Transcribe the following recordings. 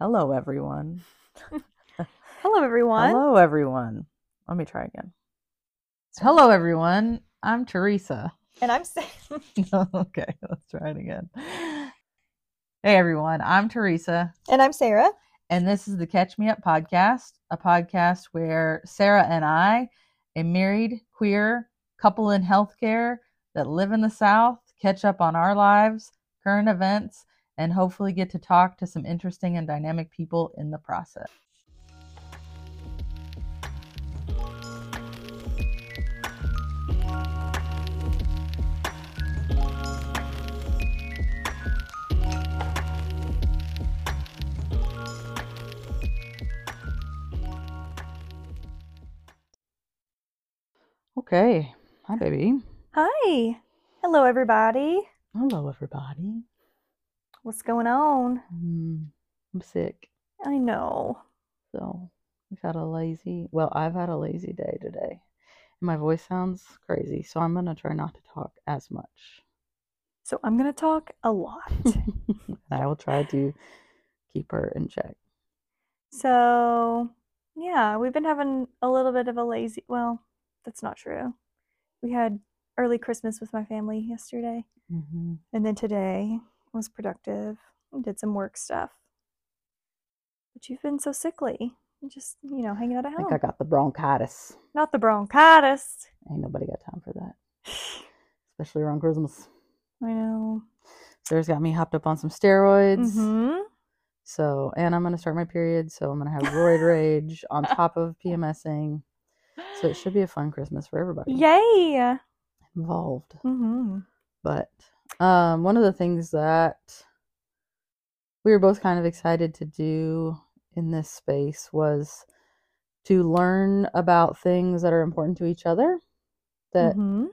Hello, everyone. Hello, everyone. Hello, everyone. Let me try again. Hello, everyone. I'm Theresa. And I'm Sam. okay, let's try it again. Hey, everyone. I'm Theresa, and I'm Sara. and this is the Catch Me Up podcast, a podcast where Sara and I, a married queer couple in healthcare that live in the South, catch up on our lives, current events, and hopefully get to talk to some interesting and dynamic people in the process. Okay. Hi, baby. Hi. Hello, everybody. Hello, everybody. What's going on? Mm, I'm sick. I know. So we've had a lazy, well, I've had a lazy day today. My voice sounds crazy, so I'm going to try not to talk as much. So I'm going to talk a lot. I will try to keep her in check. so, yeah, we've been having a little bit of a lazy, well, that's not true. We had early Christmas with my family yesterday. hmm And then today was productive. Did some work stuff. But you've been so sickly. Just, you know, hanging out at I think home. I got the bronchitis. Not the bronchitis. Ain't nobody got time for that, especially around Christmas. I know. Sarah's got me hopped up on some steroids. hmm So, and I'm going to start my period. So, I'm going to have roid rage on top of PMSing. So, it should be a fun Christmas for everybody Yay! involved. hmm But um, one of the things that we were both kind of excited to do in this space was to learn about things that are important to each other that hmm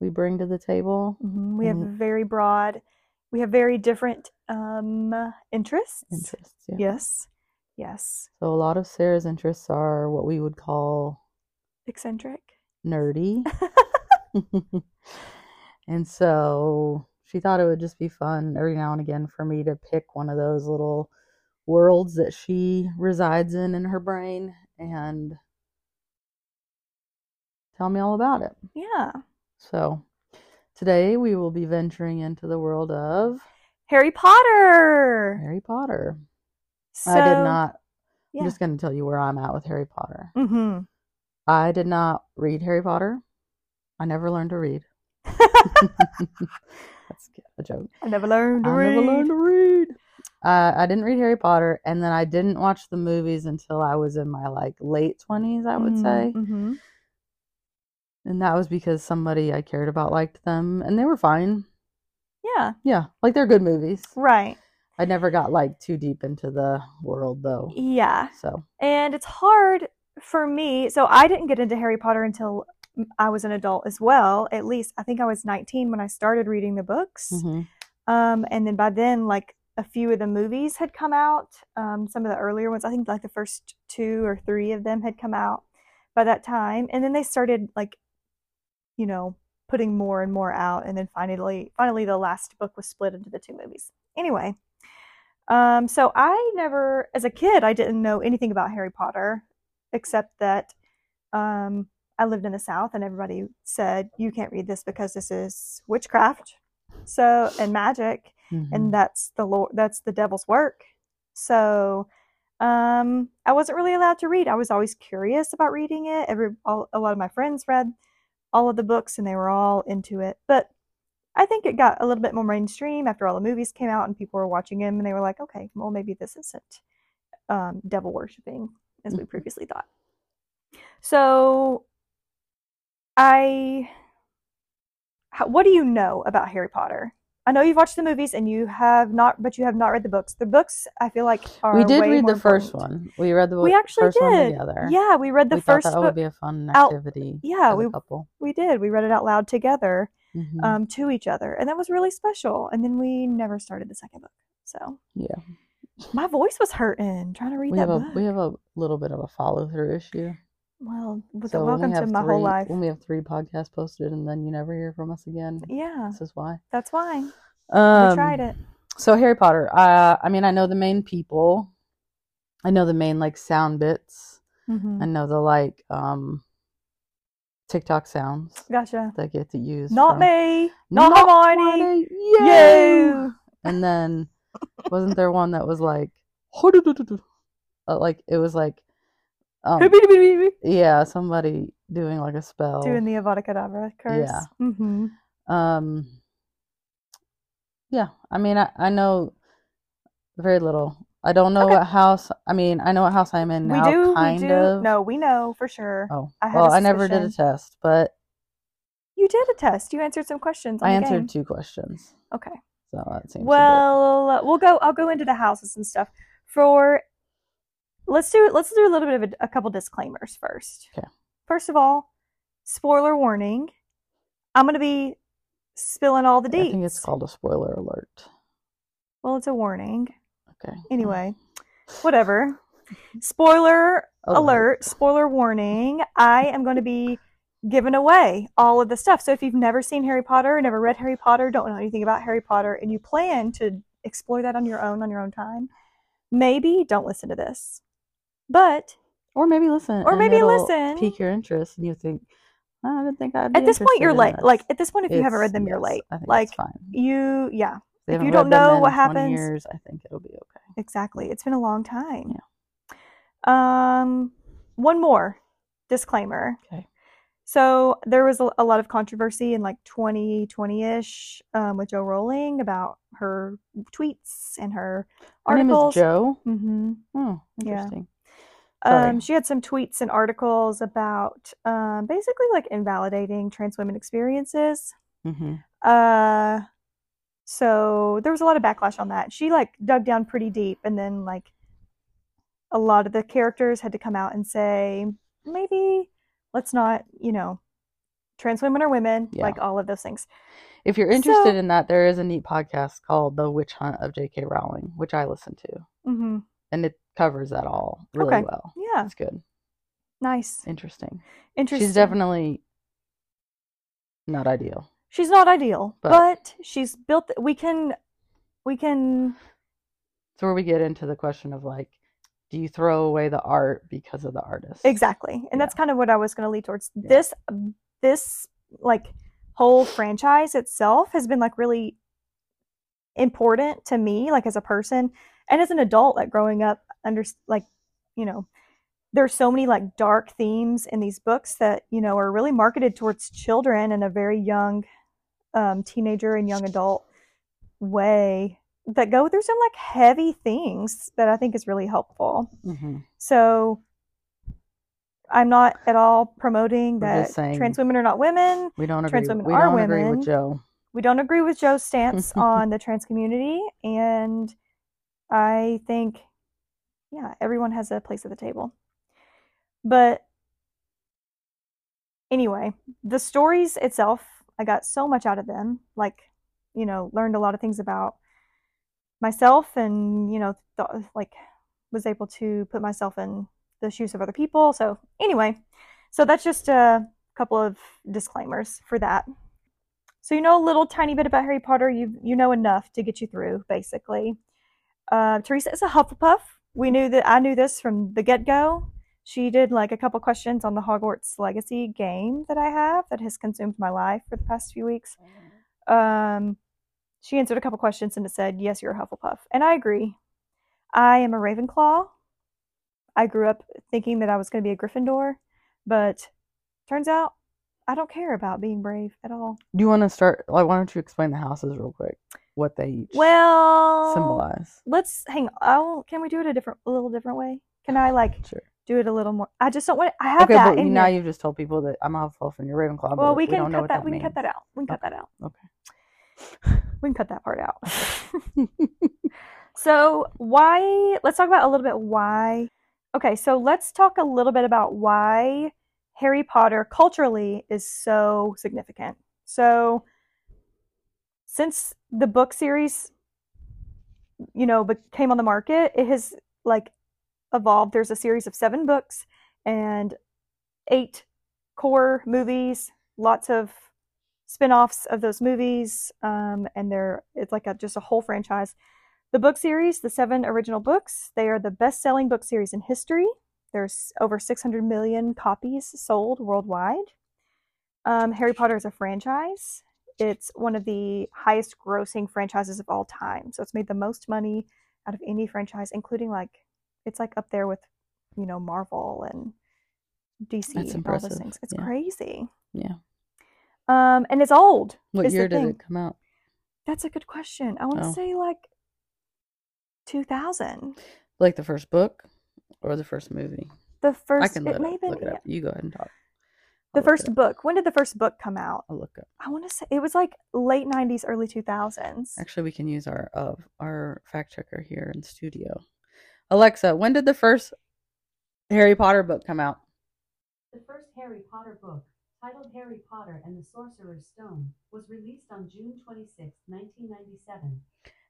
we bring to the table. hmm We have very broad, we have very different um, interests. Interests. Yeah. Yes. Yes. So, a lot of Sara's interests are what we would call Eccentric. nerdy. and so she thought it would just be fun every now and again for me to pick one of those little worlds that she resides in in her brain and tell me all about it. Yeah. So today we will be venturing into the world of Harry Potter. Harry Potter. So, I did not. yeah. I'm just going to tell you where I'm at with Harry Potter. Mm-hmm. I did not read Harry Potter. I never learned to read. That's a joke. I never learned to I read. never learned to read. Uh, I didn't read Harry Potter, and then I didn't watch the movies until I was in my like late twenties, I would say, Mm-hmm. and that was because somebody I cared about liked them, and they were fine. Yeah. Yeah, like they're good movies. Right. I never got like too deep into the world though, Yeah. so And it's hard for me. So I didn't get into Harry Potter until I was an adult as well. At least I think I was 19 when I started reading the books. mhm. Um, and then by then, like a few of the movies had come out. Um, some of the earlier ones, I think like the first two or three of them had come out by that time. And then they started like, you know, putting more and more out. And then finally, finally, the last book was split into the two movies. Anyway, um, so I never, as a kid, I didn't know anything about Harry Potter except that um, I lived in the South and everybody said, you can't read this because this is witchcraft. So, and magic Mhm. and that's the lord that's the devil's work so um i wasn't really allowed to read i was always curious about reading it every all, a lot of my friends read all of the books and they were all into it but i think it got a little bit more mainstream after all the movies came out and people were watching them and they were like okay well maybe this isn't um, devil worshipping as we Mhm. previously thought so i how, what do you know about harry potter I know you've watched the movies and you have not, but you have not read the books. The books, I feel like, are we did read the first important. one. We read the We actually first one did. together. Yeah, we read the we first thought that would be a fun out- activity. yeah, we couple. we did. We read it out loud together Mhm. um, to each other, and that was really special. And then we never started the second book. So yeah, my voice was hurting trying to read we that have a book. we have a little bit of a follow through issue. Well, with So the when we welcome to my three, whole life. When we have three podcasts posted and then you never hear from us again, Yeah, this is why. that's why Um, we tried it. So Harry Potter. Uh, I mean, I know the main people. I know the main like sound bits. Mhm. I know the like um TikTok sounds Gotcha. that get to use. Not from- me. Not, Hermione. Hermione, You. You. And then wasn't there one that was like, uh, like it was like, um, yeah, somebody doing like a spell. Doing the Avada Kedavra curse. Yeah. hmm Um, yeah, I mean, I, I know very little. I don't know Okay. what house. I mean, I know what house I'm in now. We do. kind we do. of. No, we know for sure. Oh, I well, I never did a test, but You did a test. You answered some questions. On I answered game. two questions, Okay. so that seems. Well, we'll go. I'll go into the houses and stuff. For let's do it. let's do a little bit of a, a couple disclaimers first. Okay. First of all, spoiler warning. I'm going to be spilling all the I think it's called a spoiler alert. Well, it's a warning. Okay. Anyway, whatever. Spoiler alert, spoiler warning. I am going to be giving away all of the stuff. So if you've never seen Harry Potter, never read Harry Potter, don't know anything about Harry Potter, and you plan to explore that on your own, on your own time, maybe don't listen to this. But Or maybe listen. Or maybe listen. Pique your interest, and you think, "Oh, I didn't think I'd. Be at this point, you're late. this." Like at this point, if you haven't read them, you're late. I think Like fine. you, yeah, They if you don't know what happens- years, I think it'll be okay. exactly. It's been a long time. Yeah. Um, one more disclaimer. Okay. So there was a, a lot of controversy in like 2020-ish um, with Jo Rowling about her tweets and her Her name articles. is Jo. hmm Oh, interesting. Sorry. Um, she had some tweets and articles about um, basically like invalidating trans women experiences. hmm Uh, so there was a lot of backlash on that. She like dug down pretty deep, and then like a lot of the characters had to come out and say, maybe let's not, you know, trans women are women, Yeah. like all of those things. If you're interested So- in that, there is a neat podcast called The Witch Hunt of J.K. Rowling, which I listen to, hmm and it covers that all really Okay. well. Yeah, It's good, nice, interesting. interesting. She's definitely not ideal. she's not ideal, But- but, she's built. We can, we can. It's where we get into the question of like, do you throw away the art because of the artist? Exactly. And that's kind of what I was going to lead towards. Yeah. This um, this like whole franchise itself has been like really important to me like as a person and as an adult like growing up under like you know there's so many like dark themes in these books that you know are really marketed towards children in a very young um, teenager and young adult way that go through some like heavy things that I think is really helpful. hmm So I'm not at all promoting We're that trans women are not women. We don't agree. Trans women we are don't agree women. with Jo. We don't agree with Jo's stance on the trans community. And I think, yeah, everyone has a place at the table. But anyway, the stories itself, I got so much out of them. Like, you know, learned a lot of things about myself and, you know, like was able to put myself in the shoes of other people. So, anyway, so that's just a couple of disclaimers for that. So you know a little tiny bit about Harry Potter. You you know enough to get you through, basically. Uh, Theresa is a Hufflepuff. We knew that. I knew this from the get go. She did like a couple questions on the Hogwarts Legacy game that I have that has consumed my life for the past few weeks. Um, she answered a couple questions and it said, "Yes, you're a Hufflepuff," and I agree. I am a Ravenclaw. I grew up thinking that I was going to be a Gryffindor, but turns out I don't care about being brave at all. Do you want to start? Like, why don't you explain the houses real quick? What they each Well, symbolize? let's hang. Oh, can we do it a different, a little different way? Can I like Sure. do it a little more? I just don't want. I have Okay, that but now here. you've just told people that I'm a Hufflepuff and you're Ravenclaw. well, we can don't cut that. that we can cut that out. We can cut that out. Okay. We can cut that part out. so why? Let's talk about a little bit why. Okay, so let's talk a little bit about why Harry Potter culturally is so significant. So since the book series, you know, came on the market, it has like evolved. There's a series of seven books and eight core movies, lots of spin-offs of those movies um, and they're it's like a, just a whole franchise The book series, the seven original books, they are the best selling book series in history. There's over 600 million copies sold worldwide. Um, Harry Potter is a franchise. It's one of the highest grossing franchises of all time. So it's made the most money out of any franchise, including like, it's like up there with, you know, Marvel and DC That's and all those things. It's yeah. crazy. Yeah. Um, and it's old. What year did it come out? That's a good question. I want to Oh. say like 2000. Like the first book or the first movie? The first, I can it look, may it, have been look it yeah. up. You go ahead and talk. The I'll look first book. When did the first book come out? I'll look up. I want to say it was like late 90s, early 2000s. Actually, we can use our uh, our fact checker here in studio. Alexa, when did the first Harry Potter book come out? The first Harry Potter book, titled Harry Potter and the Sorcerer's Stone, was released on June 26, 1997.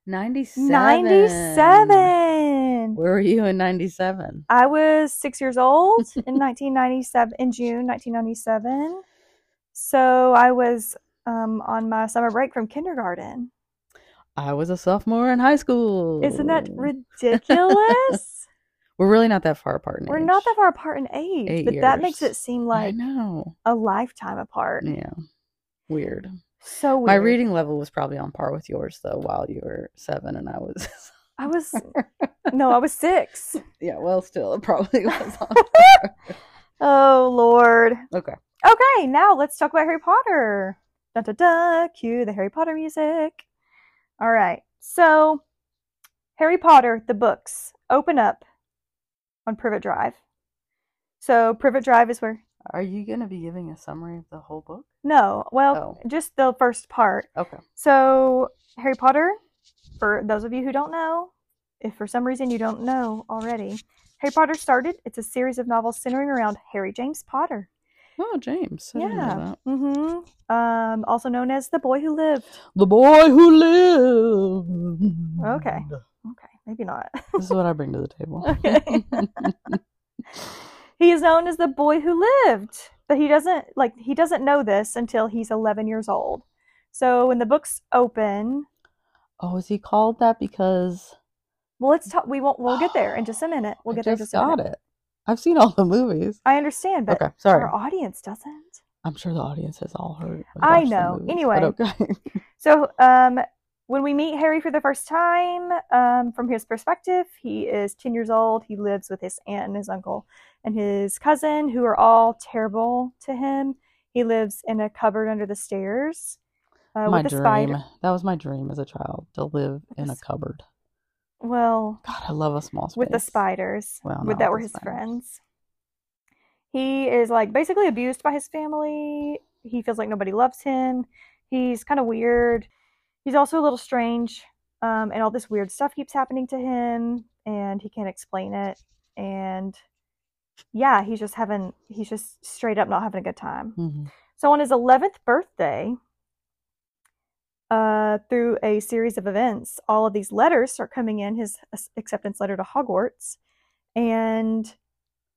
97. 97. Where were you in 97? I was six years old in 1997, in June 1997. So I was um, on my summer break from kindergarten. I was a sophomore in high school. Isn't that ridiculous? We're really not that far apart in We're age. not that far apart in age, Eight but that makes it seem I like know. a lifetime apart. Yeah. Weird. So weird. My reading level was probably on par with yours though while you were seven and I was I was no, I was six. Yeah, well still it probably was on Oh Lord. Okay. Okay, now let's talk about Harry Potter. Da da da. Cue the Harry Potter music. All right. So, Harry Potter, the books, open up on Privet Drive. So, Privet Drive is where. Are you gonna be giving a summary of the whole book? No, well, Oh. just the first part. Okay. So, Harry Potter, for those of you who don't know, if for some reason you don't know already, Harry Potter started. It's a series of novels centering around Harry James Potter. Oh, James. I yeah. Mm-hmm. Um, also known as the boy who lived. The boy who lived. Okay. Okay, maybe not. This is what I bring to the table. Okay. he is known as the boy who lived, but he doesn't like he doesn't know this until he's 11 years old. So when the books open, oh, is he called that because well, let's talk. We won't. We'll get there in just a minute. We'll I get there in just just a got it. I've seen all the movies. I understand, but okay, sorry. our audience doesn't. I'm sure the audience has all heard. I know. Anyway. okay. So, um, when we meet Harry for the first time, um, from his perspective, he is 10 years old. He lives with his aunt and his uncle and his cousin, who are all terrible to him. He lives in a cupboard under the stairs uh, my with a dream. spider. That was my dream as a child to live in a cupboard. Well, God, I love a small space. with the spiders, Well, with that were his spiders. friends. He is like basically abused by his family. He feels like nobody loves him. He's kind of weird. He's also a little strange, um, and all this weird stuff keeps happening to him, and he can't explain it. And yeah, he's just having he's just straight up not having a good time. Mhm. So on his 11th birthday, uh, through a series of events, all of these letters start coming in, his acceptance letter to Hogwarts, and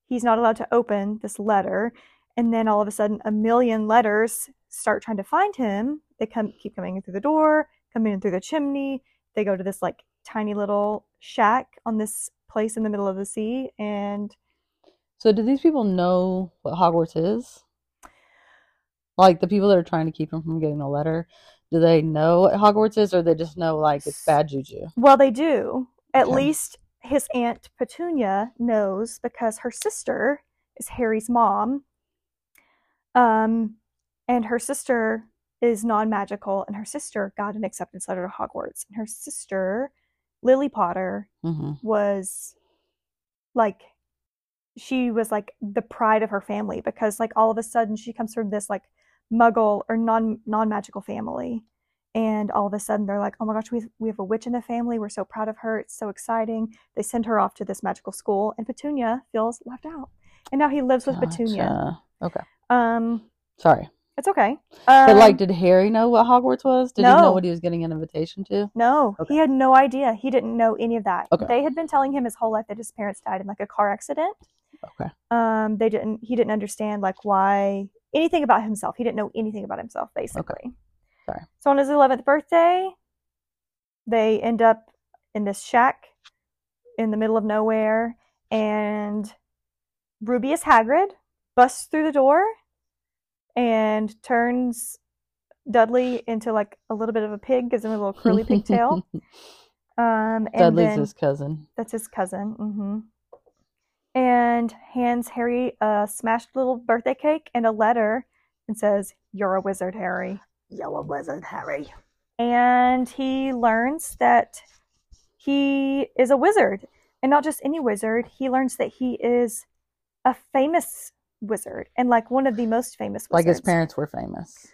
he's not allowed to open this letter. And then all of a sudden, a million letters start trying to find him. They come, keep coming in through the door, coming in through the chimney. They go to this like tiny little shack on this place in the middle of the sea, and So, do these people know what Hogwarts is? Like the people that are trying to keep him from getting the letter, do they know what Hogwarts is, or they just know like it's bad juju? Well, they do. At Okay. least his aunt Petunia knows because her sister is Harry's mom. Um, and her sister is non-magical, and her sister got an acceptance letter to Hogwarts. And her sister, Lily Potter, hmm was like she was like the pride of her family because like all of a sudden she comes from this like muggle or non non-magical family and all of a sudden they're like oh my gosh we, we have a witch in the family. We're so proud of her. It's so exciting. They send her off to this magical school and petunia feels left out. And now he lives with petunia. Okay, um sorry. It's okay But Um, like, did Harry know what Hogwarts was? Did he know what he was getting an invitation to? No, Okay. he had no idea. He didn't know any of that. Okay. They had been telling him his whole life that his parents died in like a car accident. Okay. Um, they didn't. He didn't understand like why anything about himself. He didn't know anything about himself, basically. Okay. Sorry. So on his eleventh birthday, they end up in this shack in the middle of nowhere, and Rubeus Hagrid busts through the door and turns Dudley into like a little bit of a pig, gives him a little curly pigtail. Um, and Dudley's then, his cousin. that's his cousin. hmm And hands Harry a smashed little birthday cake and a letter and says, You're a wizard, Harry. You're a wizard, Harry. And he learns that he is a wizard. And not just any wizard, he learns that he is a famous wizard and like one of the most famous Like his parents were famous.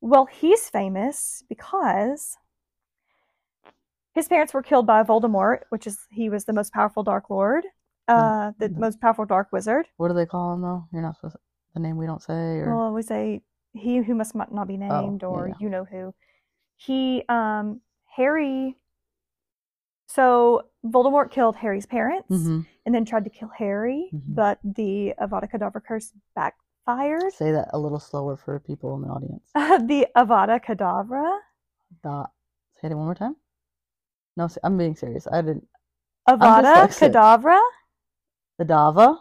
Well, he's famous because his parents were killed by Voldemort, which is he was the most powerful Dark Lord, uh, the Mhm. most powerful Dark Wizard. What do they call him though? You're not supposed to, the name we don't say or Well, we say he who must not be named, yeah, or yeah. you know who. He, um, Harry. So Voldemort killed Harry's parents, Mhm. and then tried to kill Harry, Mhm. but the Avada Kedavra curse backfired. say that a little slower for people in the audience. the Avada Kedavra, Dot. Say it one more time. No, I'm being serious. I didn't. Avada. Kedavra. The Dava.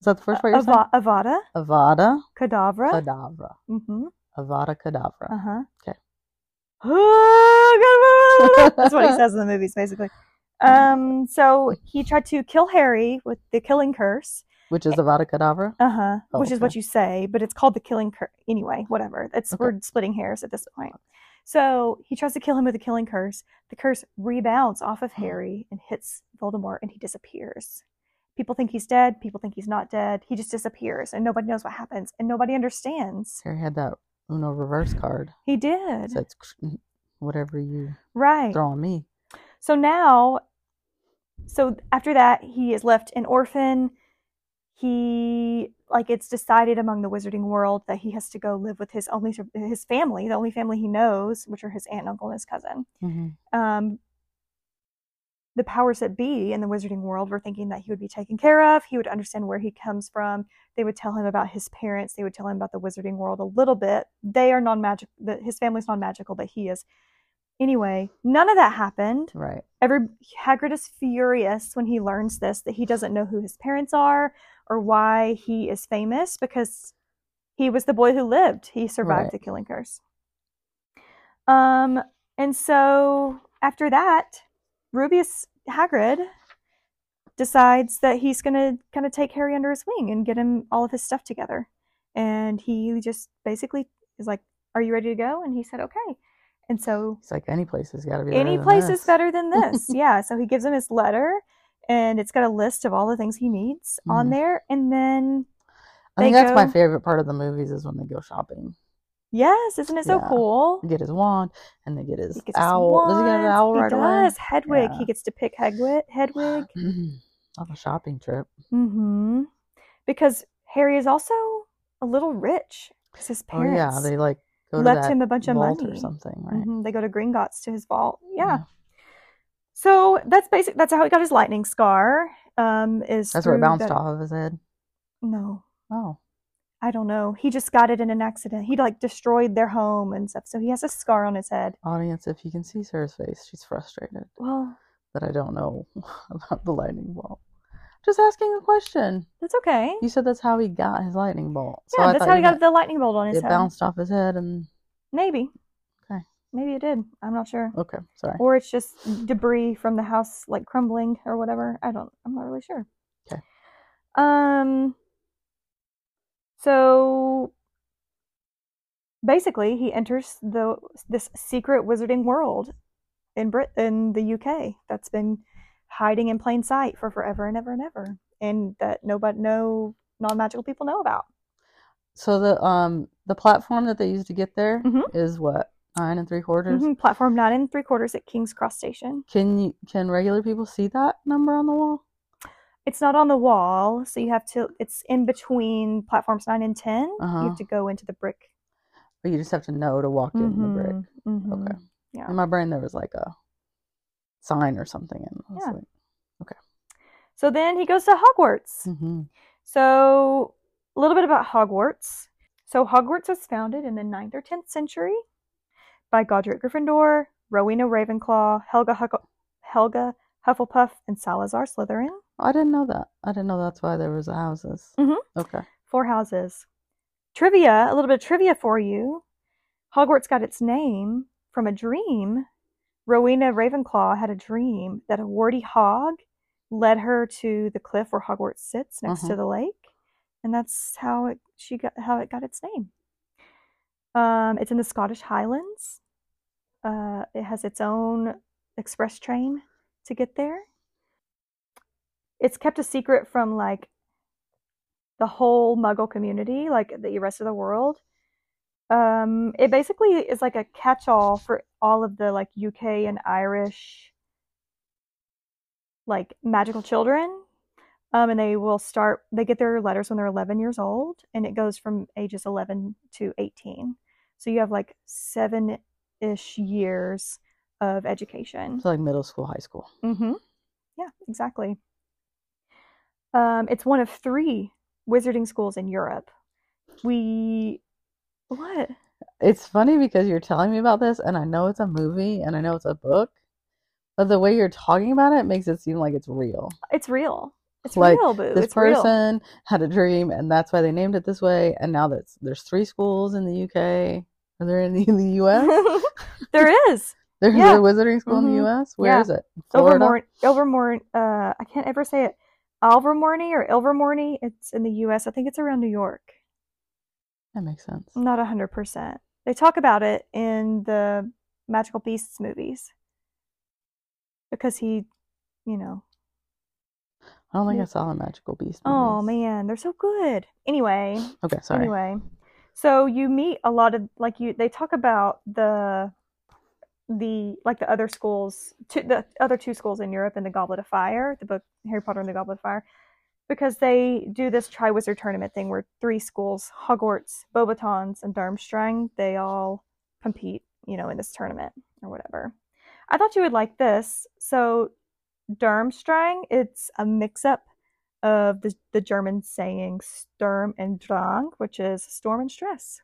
Is that the first part you're saying? Ava- Avada Avada Kedavra. Kedavra. mm-hmm. Avada Kedavra. Uh huh. Okay. That's what he says in the movies, basically. Um, so he tried to kill Harry with the killing curse. Which is Avada Kedavra. Uh huh. Oh, which is what you say, but it's called the killing curse. Anyway, whatever. It's Okay. we're splitting hairs at this point. So he tries to kill him with the killing curse. The curse rebounds off of Harry and hits Voldemort, and he disappears. People think he's dead. People think he's not dead. He just disappears, and nobody knows what happens, and nobody understands. Harry had that Uno reverse card. He did. So it's whatever you right. throw on me. So now, so after that, he is left an orphan. He like it's decided among the wizarding world that he has to go live with his only his family, the only family he knows, which are his aunt, uncle, and his cousin. hmm Um, the powers that be in the wizarding world were thinking that he would be taken care of. He would understand where he comes from. They would tell him about his parents. They would tell him about the wizarding world a little bit. They are non magic. His family's non magical, but he is. Anyway, none of that happened Right. every Hagrid is furious when he learns this that he doesn't know who his parents are or why he is famous because he was the boy who lived. He survived Right. the killing curse. Um, and so after that, Rubeus Hagrid decides that he's gonna kind of take Harry under his wing and get him all of his stuff together. And he just basically is like, "Are you ready to go?" And he said, "Okay." And so It's like any place has got to be. any place is better than this. yeah. So he gives him his letter and it's got a list of all the things he needs on Mhm. there. And then, I think that's my favorite part of the movies is when they go shopping. yes, isn't it so Yeah. cool? Get his wand and they get his He gets his owl. Does he get an owl He right does. Hedwig. Yeah. He gets to pick Hedwig. Hedwig. away? Love a shopping trip. Mm-hmm. Because Harry is also a little rich because his parents. Oh parents yeah, they like go left him a bunch of money or something, right? Mhm, They go to Gringotts to his vault. Yeah. So that's basic. That's how he got his lightning scar. Um, is That's where it bounced that- off of his head. No, Oh, I don't know. He just got it in an accident. He like destroyed their home and stuff. So he has a scar on his head. audience, if you can see Sara's face, she's frustrated Well, that I don't know about the lightning bolt. Just asking a question. that's okay. You said that's how he got his lightning bolt. So yeah, I that's how he got meant the lightning bolt on his it head. It bounced off his head and Maybe. Okay. Maybe it did. I'm not sure. okay, sorry. Or it's just debris from the house like crumbling or whatever. I don't. I'm not really sure. Okay. Um. So basically, he enters the this secret wizarding world in Brit in the UK that's been hiding in plain sight for forever and ever and ever, and that nobody, no non magical people know about. So the um the platform that they used to get there is Mhm. what nine and three quarters. Mhm, Platform nine and three quarters at King's Cross Station. Can you can regular people see that number on the wall? It's not on the wall, so you have to. It's in between platforms nine and 10 You Uh-huh. have to go into the brick. Or you just have to know to walk in the brick. Mhm, mhm. Okay. Yeah. In my brain there was like a sign or something and Yeah. like, So then he goes to Hogwarts. mhm. So a little bit about Hogwarts. So Hogwarts was founded in the 9th or 10th century by Godric Gryffindor, Rowena Ravenclaw, Helga Hug- Helga Hufflepuff, and Salazar Slytherin. I didn't know that. I didn't know that's why there was the houses. Mhm. Okay. Four houses. Trivia, a little bit of trivia for you. Hogwarts got its name from a dream. Rowena Ravenclaw had a dream that a warty hog led her to the cliff where Hogwarts sits next to Mhm. the lake, and that's how it she got how it got its name. Um, it's in the Scottish Highlands. Uh, it has its own express train to get there. It's kept a secret from like the whole Muggle community, like the rest of the world. Um, it basically is like a catch-all for all of the like UK and Irish like magical children. Um, and they will start, they get their letters when they're 11 years old, and it goes from ages 11 to 18. So you have like seven ish years of education. So like middle school, high school. Mm-hmm. Yeah, exactly. Um, it's one of three wizarding schools in Europe. We what? It's funny because you're telling me about this, and I know it's a movie and I know it's a book, but the way you're talking about it makes it seem like it's real. It's real. It's Like, real, boo. This it's real. person had a dream, and that's why they named it this way. And now that's there's three schools in the UK. Are there in the, in the US? there is There's Yeah. a wizarding school in Mhm. the US. Where Yeah. is it? Florida. Ilvermorny. Ilvermorny. Uh, I can't ever say it. Alvermorny or Ilvermorny. It's in the U.S. I think it's around New York. That makes sense. Not hundred percent. They talk about it in the Magical Beasts movies because he, you know, I don't think. I saw the Magical Beast. Oh man, they're so good. Anyway, Okay, sorry. anyway, so you meet a lot of like you. They talk about the the like the other schools, two, the other two schools in Europe in the Goblet of Fire, the book Harry Potter and the Goblet of Fire, because they do this Triwizard tournament thing where three schools, Hogwarts, Beauxbatons, and Durmstrang, they all compete, you know, in this tournament or whatever. I thought you would like this. So Durmstrang, it's a mix-up of the, the German saying Sturm and Drang, which is storm and stress.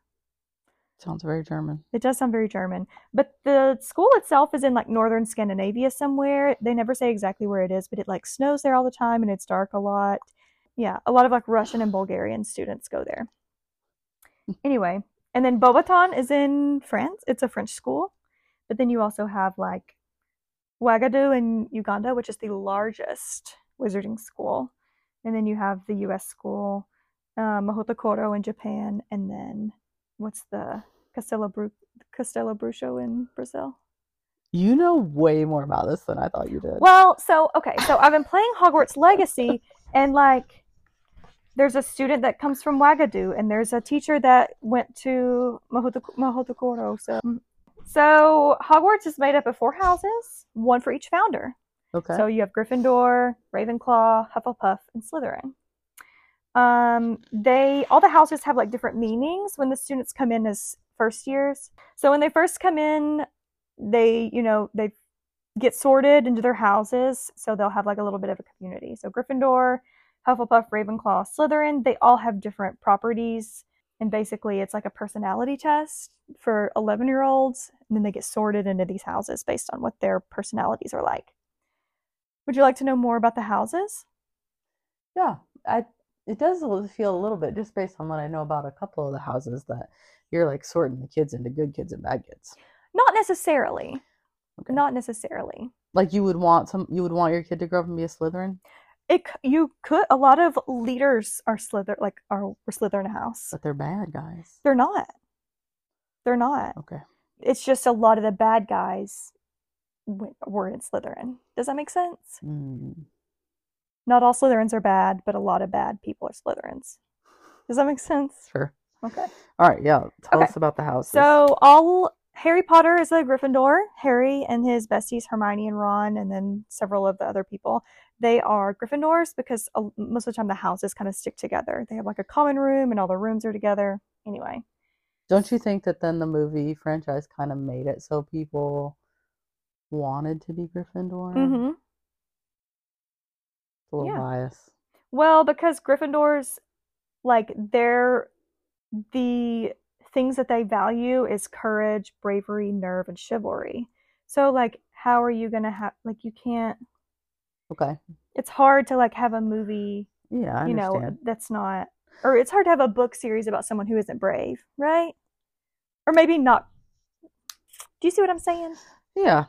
Sounds very German. It does sound very German. But the school itself is in like northern Scandinavia somewhere. They never say exactly where it is, but it like snows there all the time and it's dark a lot. Yeah, a lot of like Russian and Bulgarian students go there. Anyway, and then Beauxbaton is in France. It's a French school. But then you also have like Ouagadougou in Uganda, which is the largest wizarding school. And then you have the US school, uh, Mahoutokoro in Japan, and then what's the Castelo, Bru- Castelo Bruxo in Brazil? You know way more about this than I thought you did. Well, so okay, so I've been playing Hogwarts Legacy, and like, there's a student that comes from Ouagadougou, and there's a teacher that went to Mahoto- Mahoutokoro. So, mm. so Hogwarts is made up of four houses, one for each founder. okay. So you have Gryffindor, Ravenclaw, Hufflepuff, and Slytherin. Um, they all the houses have like different meanings when the students come in as first years. So when they first come in, they you know they get sorted into their houses, so they'll have like a little bit of a community. So Gryffindor, Hufflepuff, Ravenclaw, Slytherin, they all have different properties, and basically it's like a personality test for 11 year olds, and then they get sorted into these houses based on what their personalities are like. Would you like to know more about the houses? yeah, I it does feel a little bit just based on what I know about a couple of the houses that you're like sorting the kids into good kids and bad kids. Not necessarily. Okay. Not necessarily. Like you would want some you would want your kid to grow up and be a Slytherin, It you could a lot of leaders are slither like are were Slytherin house. but they're bad guys. They're not. They're not. Okay. It's just a lot of the bad guys were in Slytherin. Does that make sense? Mm. Not all Slytherins are bad, but a lot of bad people are Slytherins. Does that make sense? Sure. Okay. All right, yeah. Tell Okay. us about the houses. So all Harry Potter is a Gryffindor. Harry and his besties Hermione and Ron, and then several of the other people, they are Gryffindors because uh, most of the time the houses kind of stick together. They have like a common room, and all the rooms are together. Anyway, Don't you think that then the movie franchise kind of made it so people wanted to be Gryffindor? hmm It's a little Yeah. bias. well because Gryffindors, like they're the things that they value is courage, bravery, nerve, and chivalry. So like how are you gonna have like you can't Okay. it's hard to like have a movie Yeah, I you know understand. that's not or it's hard to have a book series about someone who isn't brave right or maybe not do you see what i'm saying Yeah.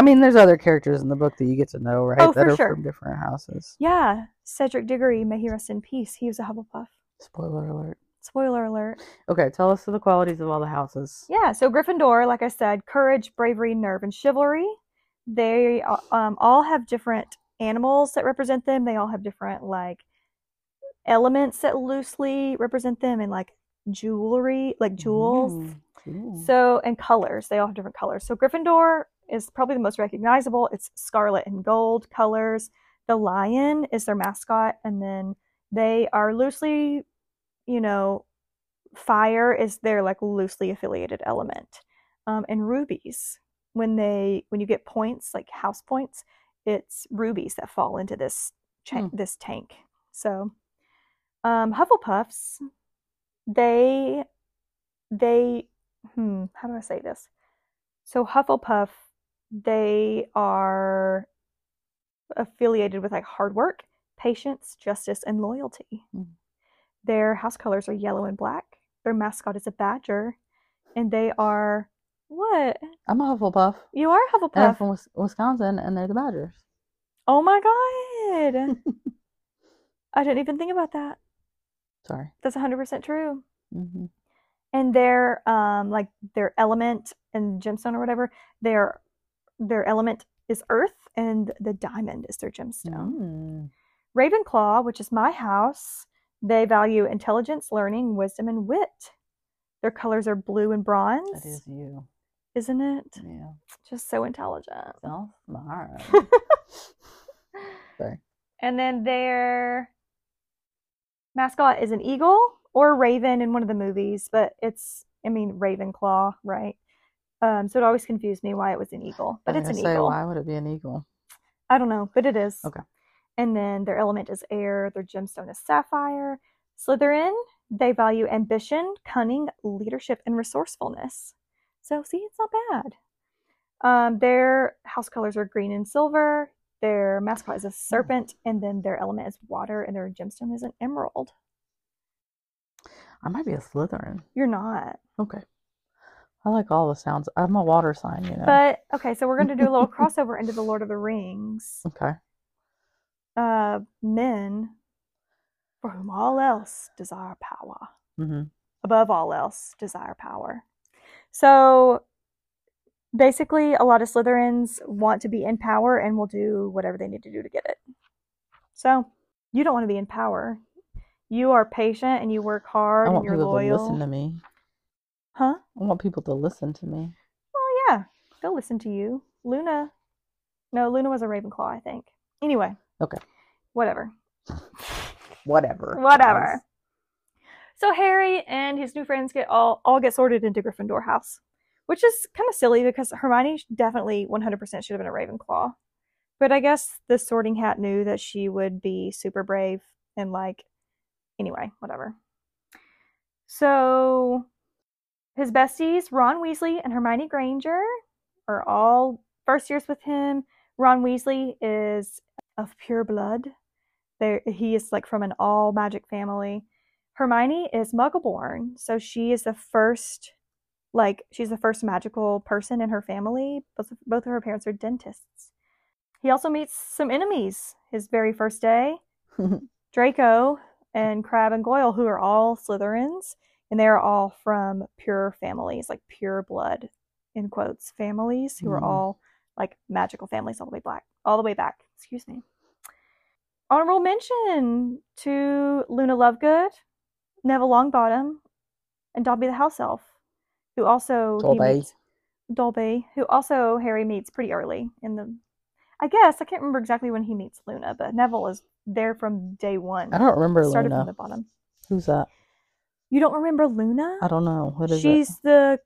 I mean, there's other characters in the book that you get to know, right? Oh, that for are sure. from different houses. yeah cedric diggory may he rest in peace he was a hufflepuff Spoiler alert. spoiler alert Okay, tell us the qualities of all the houses. yeah so gryffindor like i said courage bravery nerve and chivalry they uh, um, all have different animals that represent them they all have different like elements that loosely represent them and like jewelry like jewels Mm, cool. So, and colors, they all have different colors. So, Gryffindor is probably the most recognizable. It's scarlet and gold colors. The lion is their mascot, and then they are loosely, you know, fire is their like loosely affiliated element. Um, and rubies, when they when you get points like house points, it's rubies that fall into this cha- Hmm. this tank. So, um, Hufflepuffs, they they hmm, how do I say this? So Hufflepuff, they are affiliated with like hard work, patience, justice, and loyalty. Mhm. Their house colors are yellow and black. Their mascot is a badger, and they are what? I'm a Hufflepuff. You are And I'm Hufflepuff. from Wisconsin, and they're the Badgers. Oh my god! I didn't even think about that. Sorry. That's 100% true. hmm and their um like their element and gemstone or whatever their their element is earth and the diamond is their gemstone Mm. ravenclaw which is my house they value intelligence learning wisdom and wit their colors are blue and bronze That is you. isn't it Yeah. just so intelligent So smart. Sorry. and then their mascot is an eagle or raven in one of the movies but it's i mean ravenclaw right um so it always confused me why it was an eagle but it's an say, eagle Why would it be an eagle? I don't know, but it is. Okay. And then their element is air, their gemstone is sapphire. Slytherin, they value ambition, cunning, leadership, and resourcefulness. So, see, it's not bad. Um, their house colors are green and silver. Their mascot is a serpent, and then their element is water, and their gemstone is an emerald. I might be a Slytherin. You're not. Okay. I like all the sounds. I'm a water sign, you know. But, okay, so we're going to do a little crossover into the Lord of the Rings. okay. Uh, men, for whom all else desire power. hmm above all else, desire power. So basically, a lot of Slytherins want to be in power and will do whatever they need to do to get it. So you don't want to be in power. You are patient and you work hard I and want you're people loyal. to listen to me. Huh? I want people to listen to me. Well, yeah, they'll listen to you. Luna. No, Luna was a Ravenclaw, I think. Anyway. Okay. Whatever. Whatever. Whatever. So Harry and his new friends get all all get sorted into Gryffindor house, which is kind of silly because Hermione definitely 100% should have been a Ravenclaw. But I guess the Sorting Hat knew that she would be super brave and like anyway, whatever. So his besties, Ron Weasley and Hermione Granger, are all first years with him. Ron Weasley is of pure blood. There he is like from an all magic family. Hermione is Muggleborn, so she is the first, like she's the first magical person in her family. Both both of her parents are dentists. He also meets some enemies his very first day. Draco and Crabbe and Goyle, who are all Slytherins, and they are all from pure families, like pure blood, in quotes, families who are Mhm. all like magical families all the way back, all the way back. Excuse me. Honorable mention to Luna Lovegood, Neville Longbottom, and Dobby the House Elf, who also Dobby. meets- Dobby, who also Harry meets pretty early in the. I guess I can't remember exactly when he meets Luna, but Neville is there from day one. I don't remember started Luna. from the bottom. Who's that? You don't remember Luna? I don't know. What is She's it? the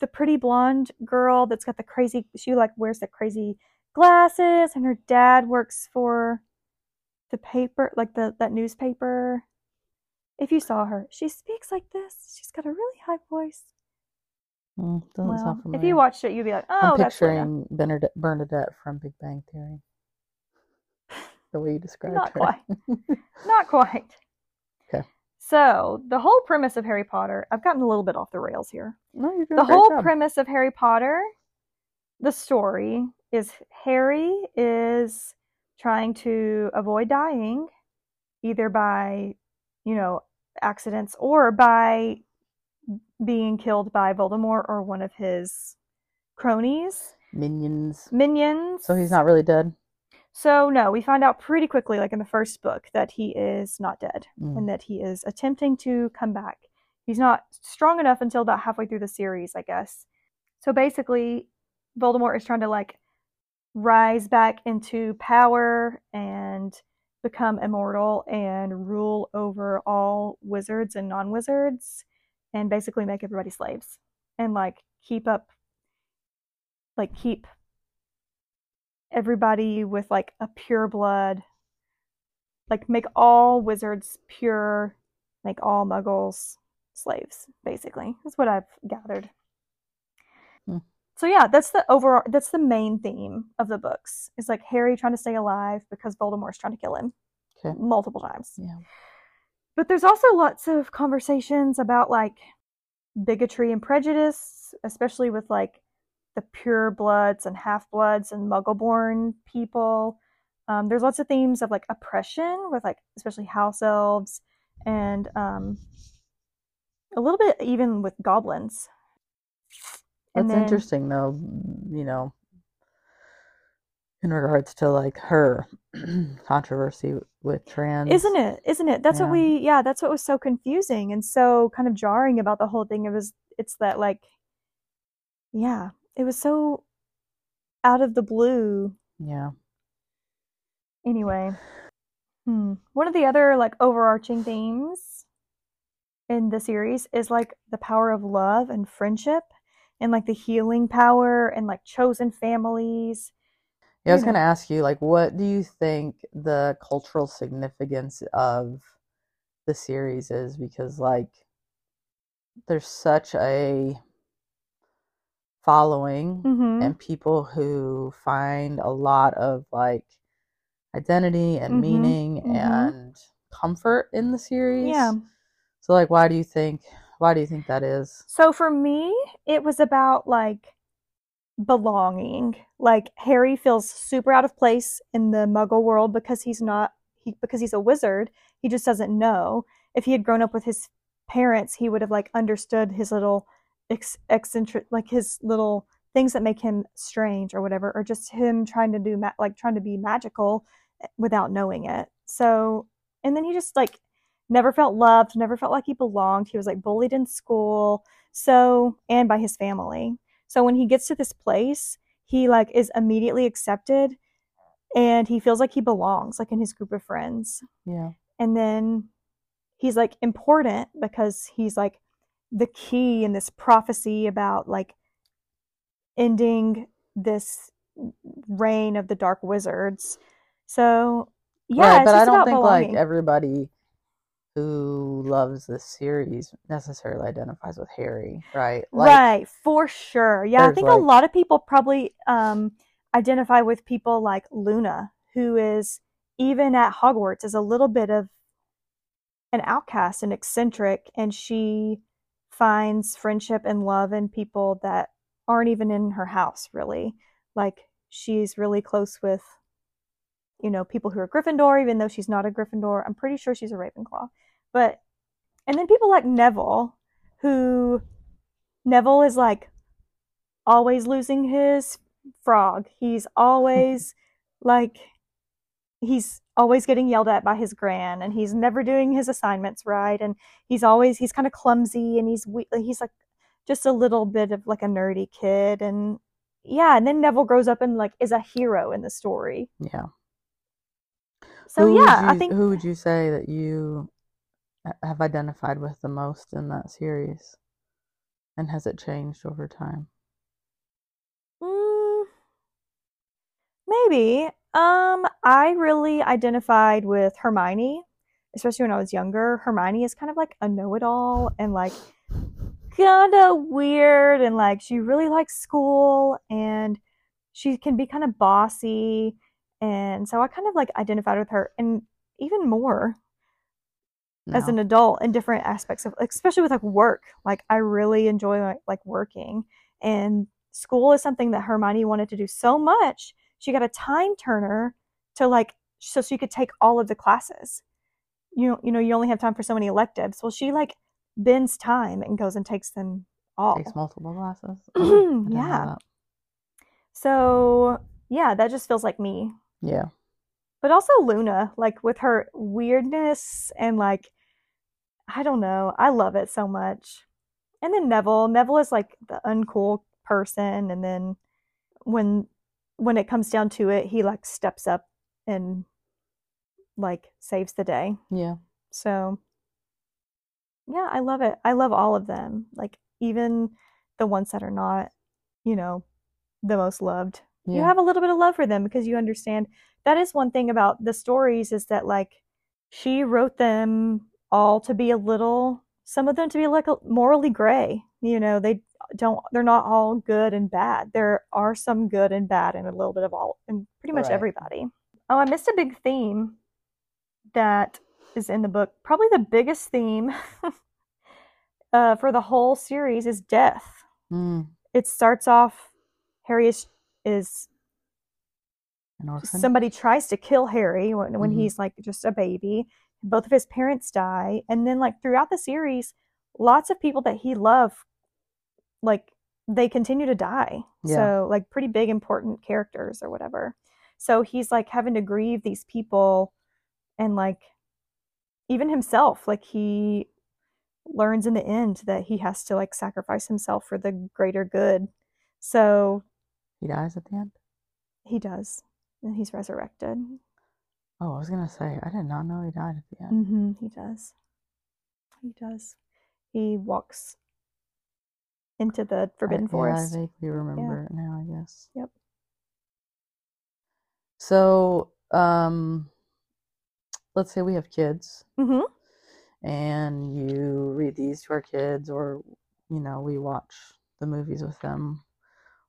the pretty blonde girl that's got the crazy. She like wears the crazy glasses, and her dad works for the paper, like the that newspaper. If you saw her, she speaks like this. She's got a really high voice. Mm, Well, if you watched it, you'd be like, oh, I'm that's picturing Bernadette, Bernadette from Big Bang Theory. The way you described Not her. quite. Not quite. So the whole premise of Harry Potter, I've gotten a little bit off the rails here. no, the whole job. premise of Harry Potter, the story is Harry is trying to avoid dying, either by, you know, accidents or by being killed by Voldemort or one of his cronies, Minions. minions. So he's not really dead. So no, we find out pretty quickly, like in the first book, that he is not dead Mm. and that he is attempting to come back. He's not strong enough until about halfway through the series, I guess. So basically, Voldemort is trying to like rise back into power and become immortal and rule over all wizards and non-wizards and basically make everybody slaves and like keep up like keep everybody with like a pure blood like make all wizards pure make all muggles slaves basically that's what i've gathered Hmm. so yeah that's the overall that's the main theme of the books is like harry trying to stay alive because voldemort's trying to kill him Okay. multiple times Yeah. but there's also lots of conversations about like bigotry and prejudice, especially with like the pure bloods and half bloods and muggle born people. Um, there's lots of themes of like oppression with like especially house elves and um, a little bit even with goblins. That's then- interesting, though. You know, in regards to like her controversy with trans, Isn't it? Isn't it? That's what we yeah, that's what was so confusing and so kind of jarring about the whole thing. It was it's that like yeah, it was so out of the blue. Yeah. Anyway. Hmm. One of the other like overarching themes in the series is like the power of love and friendship and like the healing power and like chosen families. Yeah, I was going to ask you, like, what do you think the cultural significance of the series is? Because, like, there's such a following Mhm. and people who find a lot of, like, identity and Mhm, meaning mhm. and comfort in the series. Yeah. So, like, why do you think, why do you think that is? So for me, it was about like belonging. Like Harry feels super out of place in the muggle world because he's not he because he's a wizard. He just doesn't know. If he had grown up with his parents, he would have like understood his little ex- eccentric like his little things that make him strange or whatever or just him trying to do ma- like trying to be magical eh, without knowing it. So and then he just like never felt loved, never felt like he belonged. He was like bullied in school. So, and by his family. So when he gets to this place, he like is immediately accepted and he feels like he belongs like in his group of friends. Yeah. And then he's like important because he's like the key in this prophecy about like ending this reign of the dark wizards. So, yeah, right, but I don't think belonging. like everybody who loves this series necessarily identifies with Harry, right? Like, right, for sure. Yeah, I think a lot of people probably um, identify with people like Luna, who is even at Hogwarts is a little bit of an outcast and eccentric, and she finds friendship and love in people that aren't even in her house, really. Like she's really close with, you know, people who are Gryffindor, even though she's not a Gryffindor. I'm pretty sure she's a Ravenclaw. But and then people like Neville, who Neville is like always losing his frog. He's always like he's always getting yelled at by his gran and he's never doing his assignments right and he's always he's kind of clumsy and he's he's like just a little bit of like a nerdy kid and yeah and then Neville grows up and like is a hero in the story. yeah. So Who yeah, I think who would you say that you have identified with the most in that series, and has it changed over time? Mm, maybe. Um, I really identified with Hermione, especially when I was younger. Hermione is kind of like a know-it-all and like kind of weird and like she really likes school and she can be kind of bossy. And so I kind of like identified with her and even more as an adult in different aspects of especially with like work. Like I really enjoy like, like working and school is something that Hermione wanted to do so much. She got a time turner to like so she could take all of the classes. You you know, you only have time for so many electives. Well, she like bends time and goes and takes them all. takes multiple classes. Oh, I didn't know Yeah. So, yeah, that just feels like me. Yeah. but also Luna, like with her weirdness and like I don't know, I love it so much. And then Neville, Neville is like the uncool person, and then when when it comes down to it, he like steps up and like saves the day. Yeah. So yeah, I love it. I love all of them. Like even the ones that are not, you know, the most loved Yeah. you have a little bit of love for them because you understand that is one thing about the stories is that like she wrote them all to be a little some of them to be like a, morally gray you know they don't they're not all good and bad there are some good and bad and a little bit of all and pretty much Right. everybody oh i missed a big theme that is in the book probably the biggest theme uh, for the whole series is death Mm, it starts off Harry is is an orphan. somebody tries to kill Harry when, when Mhm. he's like just a baby. Both of his parents die, and then like throughout the series, lots of people that he loved, like they continue to die. Yeah. So like pretty big important characters or whatever. So he's like having to grieve these people, and like even himself, like he learns in the end that he has to like sacrifice himself for the greater good. So he dies at the end. he does, and he's resurrected. Oh, I was gonna say I did not know he died at the end. hmm he does. He does. He walks into the Forbidden I, Forest. Yeah, I vaguely remember it now. I guess. Yep. So, um, let's say we have kids, hmm and you read these to our kids, or you know, we watch the movies with them.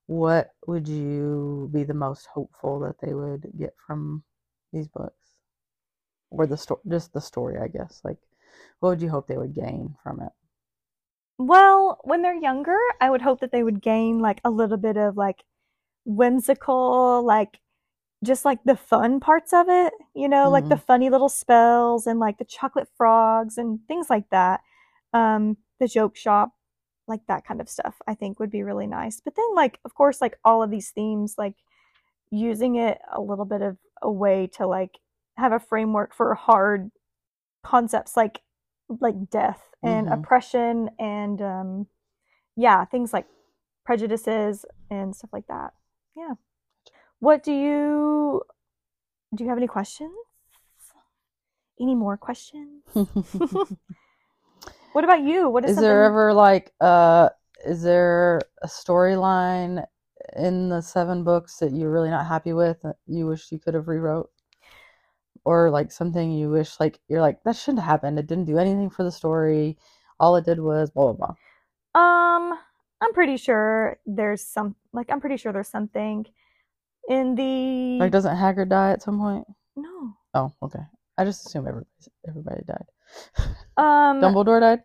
What would you be the most hopeful that they would get from these books, or the story? Just the story, I guess. Like, what would you hope they would gain from it? Well, when they're younger, I would hope that they would gain like a little bit of like whimsical, like just like the fun parts of it, you know, like the funny little spells and like the chocolate frogs and things like that. Um, the joke shop, like that kind of stuff, I think would be really nice. But then, like, of course, like all of these themes, like using it a little bit of a way to like have a framework for hard concepts like like death and Mhm. oppression and um yeah things like prejudices and stuff like that. Yeah. What do you do you have any questions? Any more questions? What about you? What is, is something there ever like uh is there a storyline in the seven books that you're really not happy with that you wish you could have rewrote or like something you wish like you're like that shouldn't have happened. It didn't do anything for the story. All it did was blah blah blah. Um i'm pretty sure there's some like i'm pretty sure there's something in the like doesn't Hagrid die at some point? No. Oh okay. I just assume everybody everybody died. Um dumbledore died?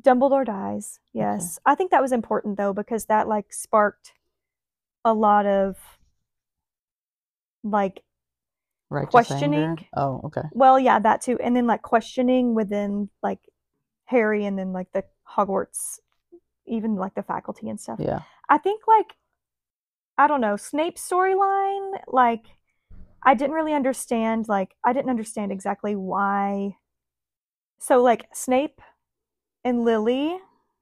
Dumbledore dies. Yes. I think that was important though because that like sparked a lot of like Righteous Questioning? anger? oh okay well, yeah, that too. And then like questioning within like Harry and then like the Hogwarts even like the faculty and stuff. yeah I think like I don't know, Snape's storyline like I didn't really understand like I didn't understand exactly why so like Snape and Lily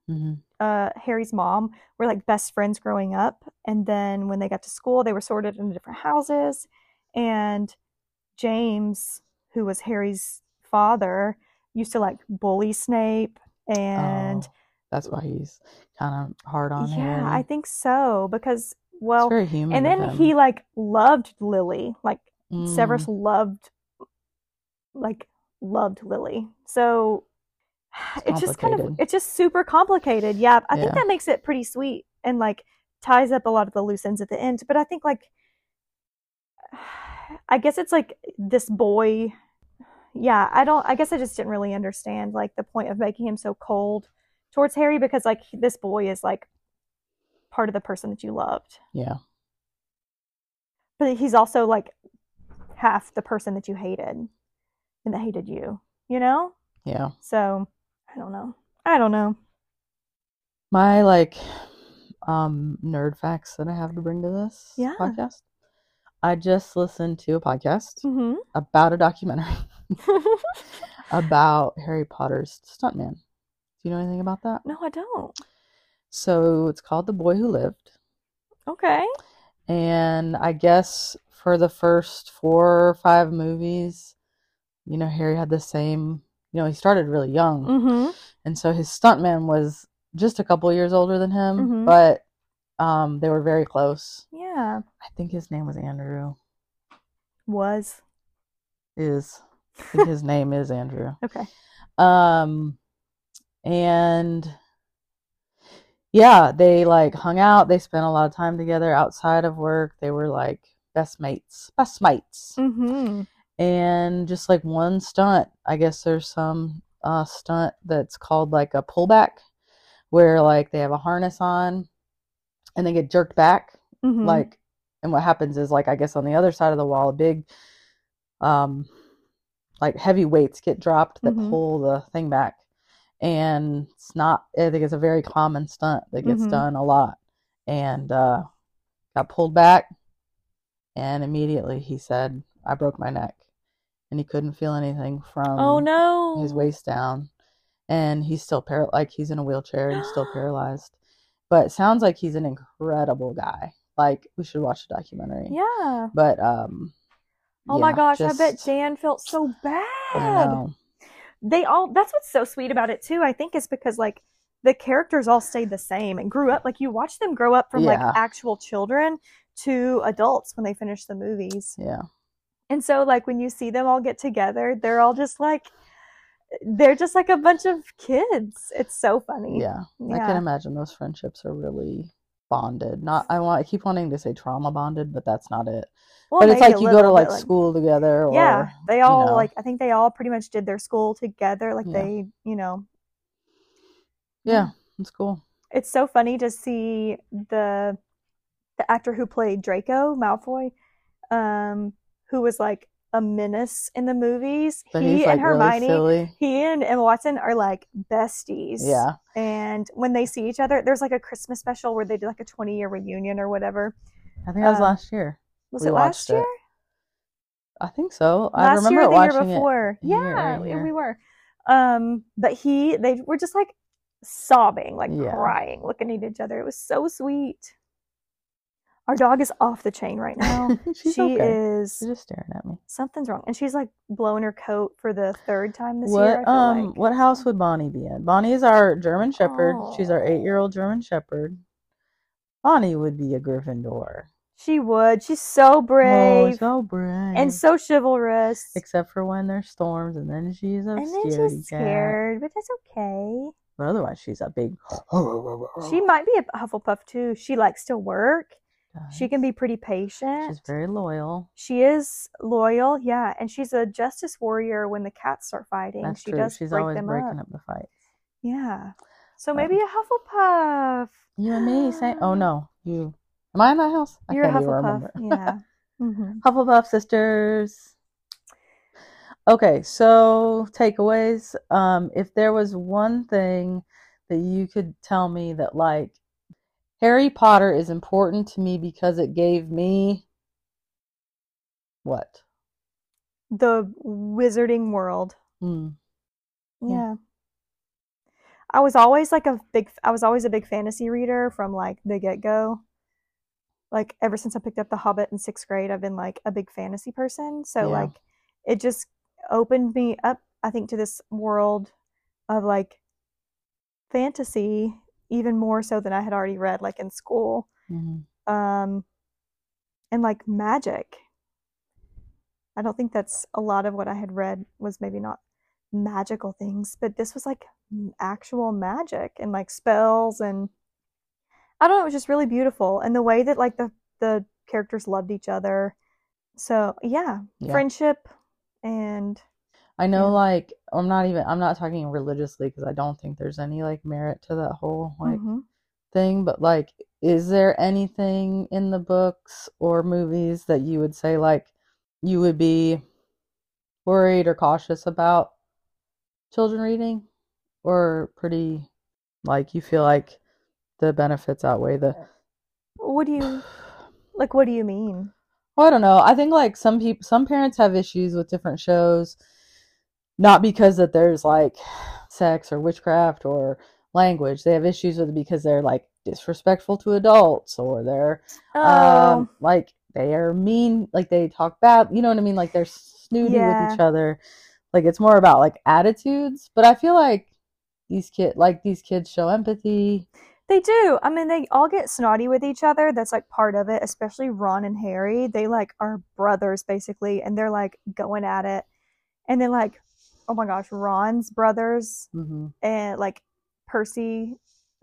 hmm uh, Harry's mom were like best friends growing up. And then when they got to school, they were sorted into different houses. And James, who was Harry's father, used to like bully Snape. And oh, that's why he's kind of hard on him. yeah, Harry. I think so because, it's well, very human and then he like loved Lily. Like Mm, Severus loved, like, loved Lily. So it's just kind of it's just super complicated. Yeah, I think that makes it pretty sweet and like ties up a lot of the loose ends at the end. But I think like I guess it's like this boy. Yeah, I don't. I guess I just didn't really understand like the point of making him so cold towards Harry because like this boy is like part of the person that you loved, Yeah. but he's also like half the person that you hated and that hated you. You know. Yeah. So I don't know. I don't know. My like um nerd facts that I have to bring to this Yeah. podcast. I just listened to a podcast Mm-hmm. about a documentary about Harry Potter's stuntman. Do you know anything about that? no, I don't. So it's called The Boy Who Lived. Okay. And I guess for the first four or five movies, you know, Harry had the same, you know, he started really young. Mm-hmm. And so his stuntman was just a couple years older than him, Mhm. but um, they were very close. Yeah. I think his name was Andrew. Was. Is his name is Andrew. Okay. Um, and yeah, they like hung out. They spent a lot of time together outside of work. They were like best mates, best mates. Mm-hmm. And just like one stunt, I guess there's some uh stunt that's called like a pullback, where like they have a harness on, and they get jerked back Mm-hmm. like and what happens is like i guess on the other side of the wall a big um like heavy weights get dropped that Mhm. pull the thing back and it's not i think it's a very common stunt that gets Mhm. done a lot and uh got pulled back and immediately he said i broke my neck and he couldn't feel anything from oh no. his waist down and he's still par like he's in a wheelchair and still paralyzed but it sounds like he's an incredible guy like we should watch the documentary Yeah. but um Oh my yeah, gosh, I bet just- Jan felt so bad. They all that's what's so sweet about it too, I think, is because like the characters all stayed the same and grew up like you watch them grow up from like actual children to adults when they finish the movies. yeah And so like when you see them all get together, they're all just like they're just like a bunch of kids. It's so funny. yeah i can imagine those friendships are really bonded not i want i keep wanting to say trauma bonded but that's not it Well, but it's like you go to little like school together or yeah, they you all know. like I think they all pretty much did their school together. Like Yeah. they, you know, yeah it's cool it's so funny to see the the actor who played Draco Malfoy, um, who was like a menace in the movies. but he like and Hermione, really he and Emma Watson are like besties. yeah And when they see each other, there's like a Christmas special where they do like a 20 year reunion or whatever. i think that was Um, last year Was it last watched it. year? i think so i remember year, the watching year it before. here, yeah, we were. Um, but he, they were just like sobbing, like Yeah. crying, looking at each other. It was so sweet. Our dog is off the chain right now. she's she okay is she's just staring at me something's wrong, and she's like blowing her coat for the third time this year. What um like. what house would Bonnie be in? Bonnie is our German Shepherd. She's our eight year old German Shepherd. Bonnie would be a Gryffindor. She would. She's so brave Oh, so brave. and so chivalrous. except for when there's storms, and then she's a and then she's cat. scared, but that's okay. But otherwise, she's a big. She might be a Hufflepuff too. She likes to work. She can be pretty patient. She's very loyal. She is loyal, yeah, and she's a justice warrior when the cats start fighting. That's she true. does She's break always them breaking up. up the fight. Yeah. So Um, maybe a Hufflepuff. You and me say. "Oh no, you." Am I in that house? I You're a Hufflepuff. Yeah. hmm Hufflepuff sisters. Okay, so takeaways. Um, if there was one thing that you could tell me that like Harry Potter is important to me because it gave me what? The wizarding world. Hmm. Yeah. Yeah. I was always like a big I was always a big fantasy reader from like the get-go. Like ever since I picked up The Hobbit in 6th grade, I've been like a big fantasy person. So Yeah. like it just opened me up I think to this world of like fantasy even more so than I had already read like in school. Mhm. Um and like magic. I don't think that's a lot of what I had read was maybe not magical things, but this was like actual magic and like spells and I don't know, it was just really beautiful and the way that like the the characters loved each other. So, yeah, Yeah. friendship and I know, Yeah. like, I'm not even, I'm not talking religiously because I don't think there's any like merit to that whole like Mhm. thing, but like, is there anything in the books or movies that you would say like you would be worried or cautious about children reading? Or pretty like you feel like the benefits outweigh the what do you like what do you mean? Well, I don't know. I think like some people, some parents have issues with different shows, not because that there's like sex or witchcraft or language. They have issues with it because they're like disrespectful to adults or they're Oh, um like they are mean, like they talk bad. You know what I mean? Like they're snooty Yeah. with each other. Like it's more about like attitudes. But I feel like these kid, like these kids, show empathy. They do. I mean, they all get snotty with each other. That's like part of it, especially Ron and Harry. They like are brothers basically, and they're like going at it. And then like, oh my gosh, Ron's brothers hmm and like Percy,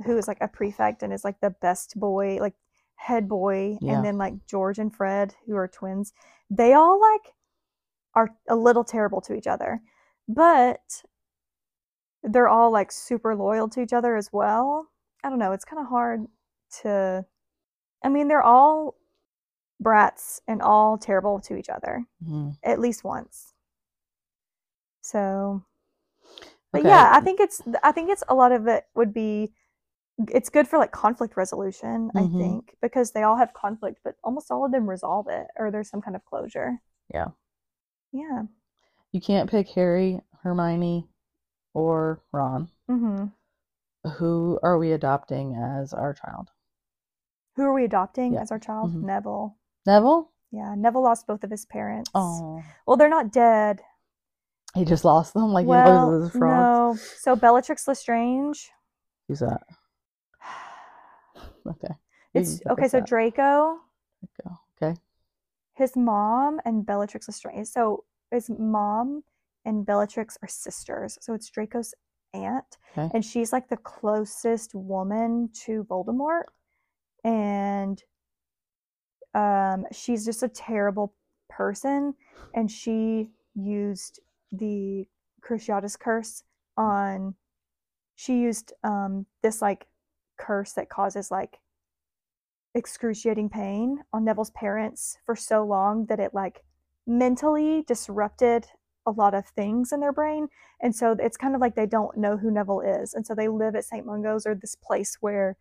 who is like a prefect and is like the best boy, like head boy, Yeah. and then like George and Fred, who are twins. They all like are a little terrible to each other, but they're all like super loyal to each other as well. I don't know. It's kind of hard to. I mean, they're all brats and all terrible to each other hmm at least once. So, but Okay. yeah, I think it's I think it's a lot of it would be it's good for like conflict resolution, I Mhm. think, because they all have conflict, but almost all of them resolve it or there's some kind of closure. Yeah. Yeah. You can't pick Harry, Hermione, or Ron. Mhm. Who are we adopting as our child? Who are we adopting Yeah. as our child? Mhm. Neville. Neville? Yeah, Neville lost both of his parents. Oh, Well, they're not dead. He just lost them like well, he loses his frogs. no. So Bellatrix Lestrange. Who's that? Okay. It's okay. So up. Draco, Go. Okay. his mom, and Bellatrix Lestrange. So his mom and Bellatrix are sisters. So it's Draco's aunt, Okay. and she's like the closest woman to Voldemort, and um, she's just a terrible person, and she used the Cruciatus curse on. She used um this like curse that causes like excruciating pain on Neville's parents for so long that it like mentally disrupted a lot of things in their brain. And so it's kind of like they don't know who Neville is. And so they live at St. Mungo's or this place where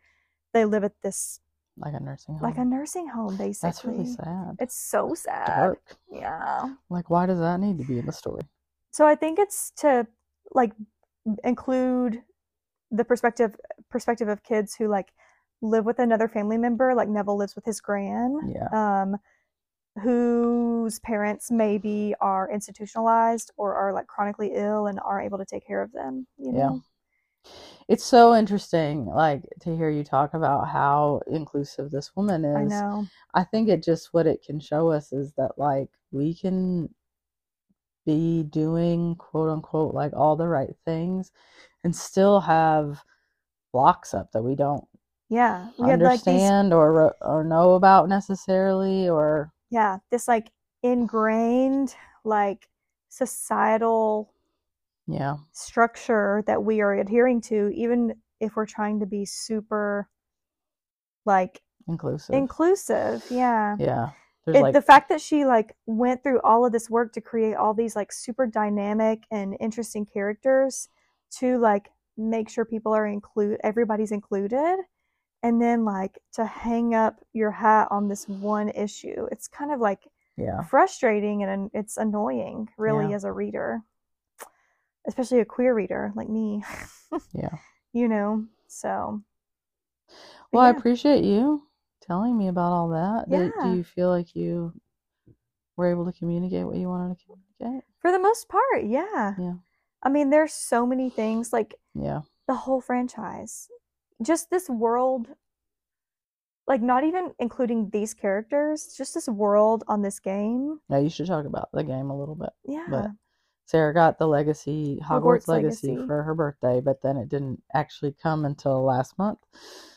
they live at this Like a nursing home. like a nursing home basically. That's really sad. It's so sad. Dark. Yeah. Like, why does that need to be in the story? So I think it's to like include the perspective perspective of kids who like live with another family member, like Neville lives with his gran, Yeah. um, whose parents maybe are institutionalized or are like chronically ill and aren't able to take care of them. You Yeah. know? It's so interesting, like, to hear you talk about how inclusive this woman is. I know. I think it just what it can show us is that like we can be doing quote unquote like all the right things and still have blocks up that we don't Yeah. We had like these understand or or know about necessarily or yeah, this like ingrained like societal yeah structure that we are adhering to, even if we're trying to be super like inclusive inclusive. Yeah. yeah It, like the fact that she like went through all of this work to create all these like super dynamic and interesting characters to like make sure people are include everybody's included and then like to hang up your hat on this one issue it's kind of like yeah. frustrating and it's annoying really Yeah. as a reader. Especially a queer reader like me. Yeah. You know so. Well i appreciate you telling me about all that Did- Yeah. do you feel like you were able to communicate what you wanted to communicate? For the most part yeah. Yeah. i mean there's so many things like yeah. the whole franchise just this world like not even including these characters just this world on this game. Yeah you should talk about the game a little bit yeah. But Sara got the Legacy Hogwarts, Hogwarts Legacy, Legacy. for her birthday, but then it didn't actually come until last month.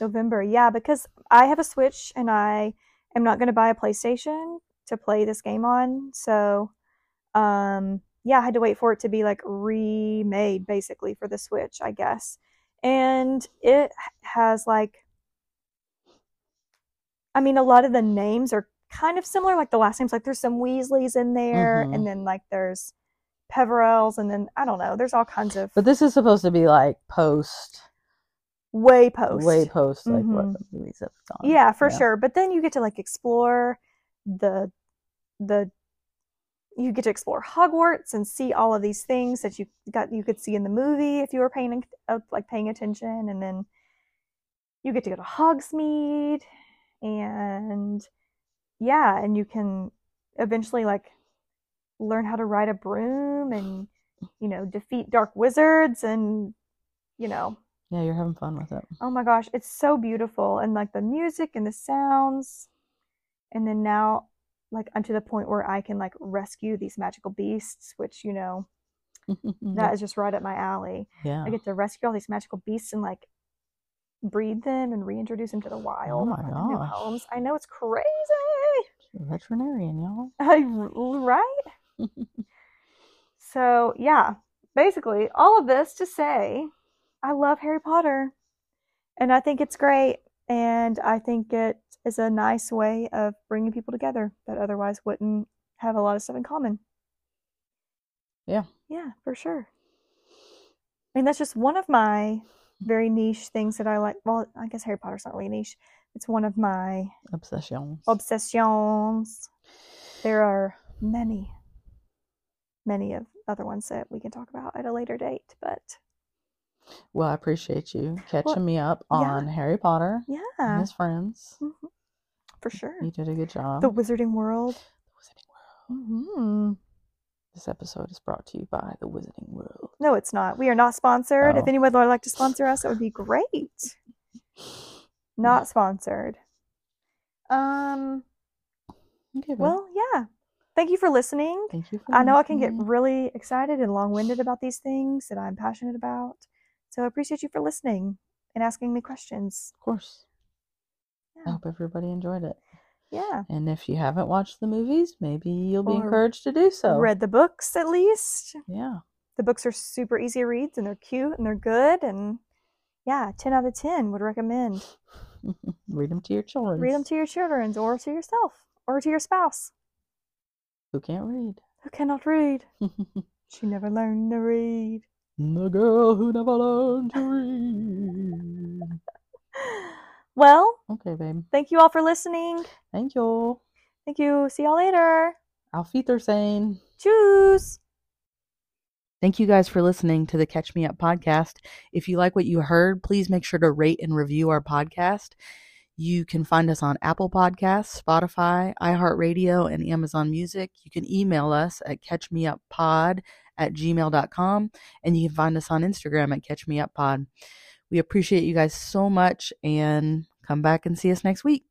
November. Yeah, because I have a Switch and I am not going to buy a PlayStation to play this game on. So, um, yeah, I had to wait for it to be like remade basically for the Switch, I guess. And it has like, I mean, a lot of the names are kind of similar. Like the last names, like there's some Weasleys in there, Mhm. and then like there's Peverells, and then I don't know. There's all kinds of But this is supposed to be like post, way post. way post, like what Mhm. the movies have gone. Yeah, for sure. But then you get to like explore the the you get to explore Hogwarts and see all of these things that you got you could see in the movie if you were paying uh, like paying attention and then you get to go to Hogsmeade and yeah, and you can eventually like learn how to ride a broom and you know defeat dark wizards and you know Yeah, you're having fun with it. Oh my gosh, it's so beautiful and like the music and the sounds. And then now like I'm to the point where I can like rescue these magical beasts, which you know, that is just right up my alley. yeah. I get to rescue all these magical beasts and like breed them and reintroduce them to the oh wild. Oh my and find new gosh. homes. I know it's crazy. Veterinarian, y'all. right? So, yeah, basically, all of this to say, I love Harry Potter. And I think it's great. And I think it is a nice way of bringing people together that otherwise wouldn't have a lot of stuff in common. Yeah. Yeah, for sure. I mean, that's just one of my very niche things that I like. Well, I guess Harry Potter's not really niche. It's one of my Obsessions. obsessions. There are many, many of other ones that we can talk about at a later date, but well, I appreciate you catching Well, me up yeah. on Harry Potter and yeah, his friends. for sure. You did a good job. The Wizarding World. The Wizarding World. hmm This episode is brought to you by the Wizarding World. No, it's not. We are not sponsored. If Oh. anyone would like to sponsor us, that would be great. Not sponsored. Um. Okay. Well, yeah. Thank you for listening. thank you. For I know I can get really excited and long winded about these things that I'm passionate about. So I appreciate you for listening and asking me questions. Of course. I hope everybody enjoyed it. Yeah. And if you haven't watched the movies, maybe you'll be Or encouraged to do so. Read the books at least. Yeah. The books are super easy reads and they're cute and they're good. And yeah, 10 out of 10 would recommend. Read them to your children. Read them to your children or to yourself or to your spouse Who can't read? who cannot read. She never learned to read. the girl who never learned to read. Well, Okay, babe. thank you all for listening. Thank you. Thank you. See y'all later. Auf Wiedersehen. Tschüss. Thank you guys for listening to the Catch Me Up podcast. If you like what you heard, please make sure to rate and review our podcast. You can find us on Apple Podcasts, Spotify, iHeartRadio, and Amazon Music. You can email us at catchmeuppod at gmail.com, and you can find us on Instagram at catchmeuppod. We appreciate you guys so much, and come back and see us next week.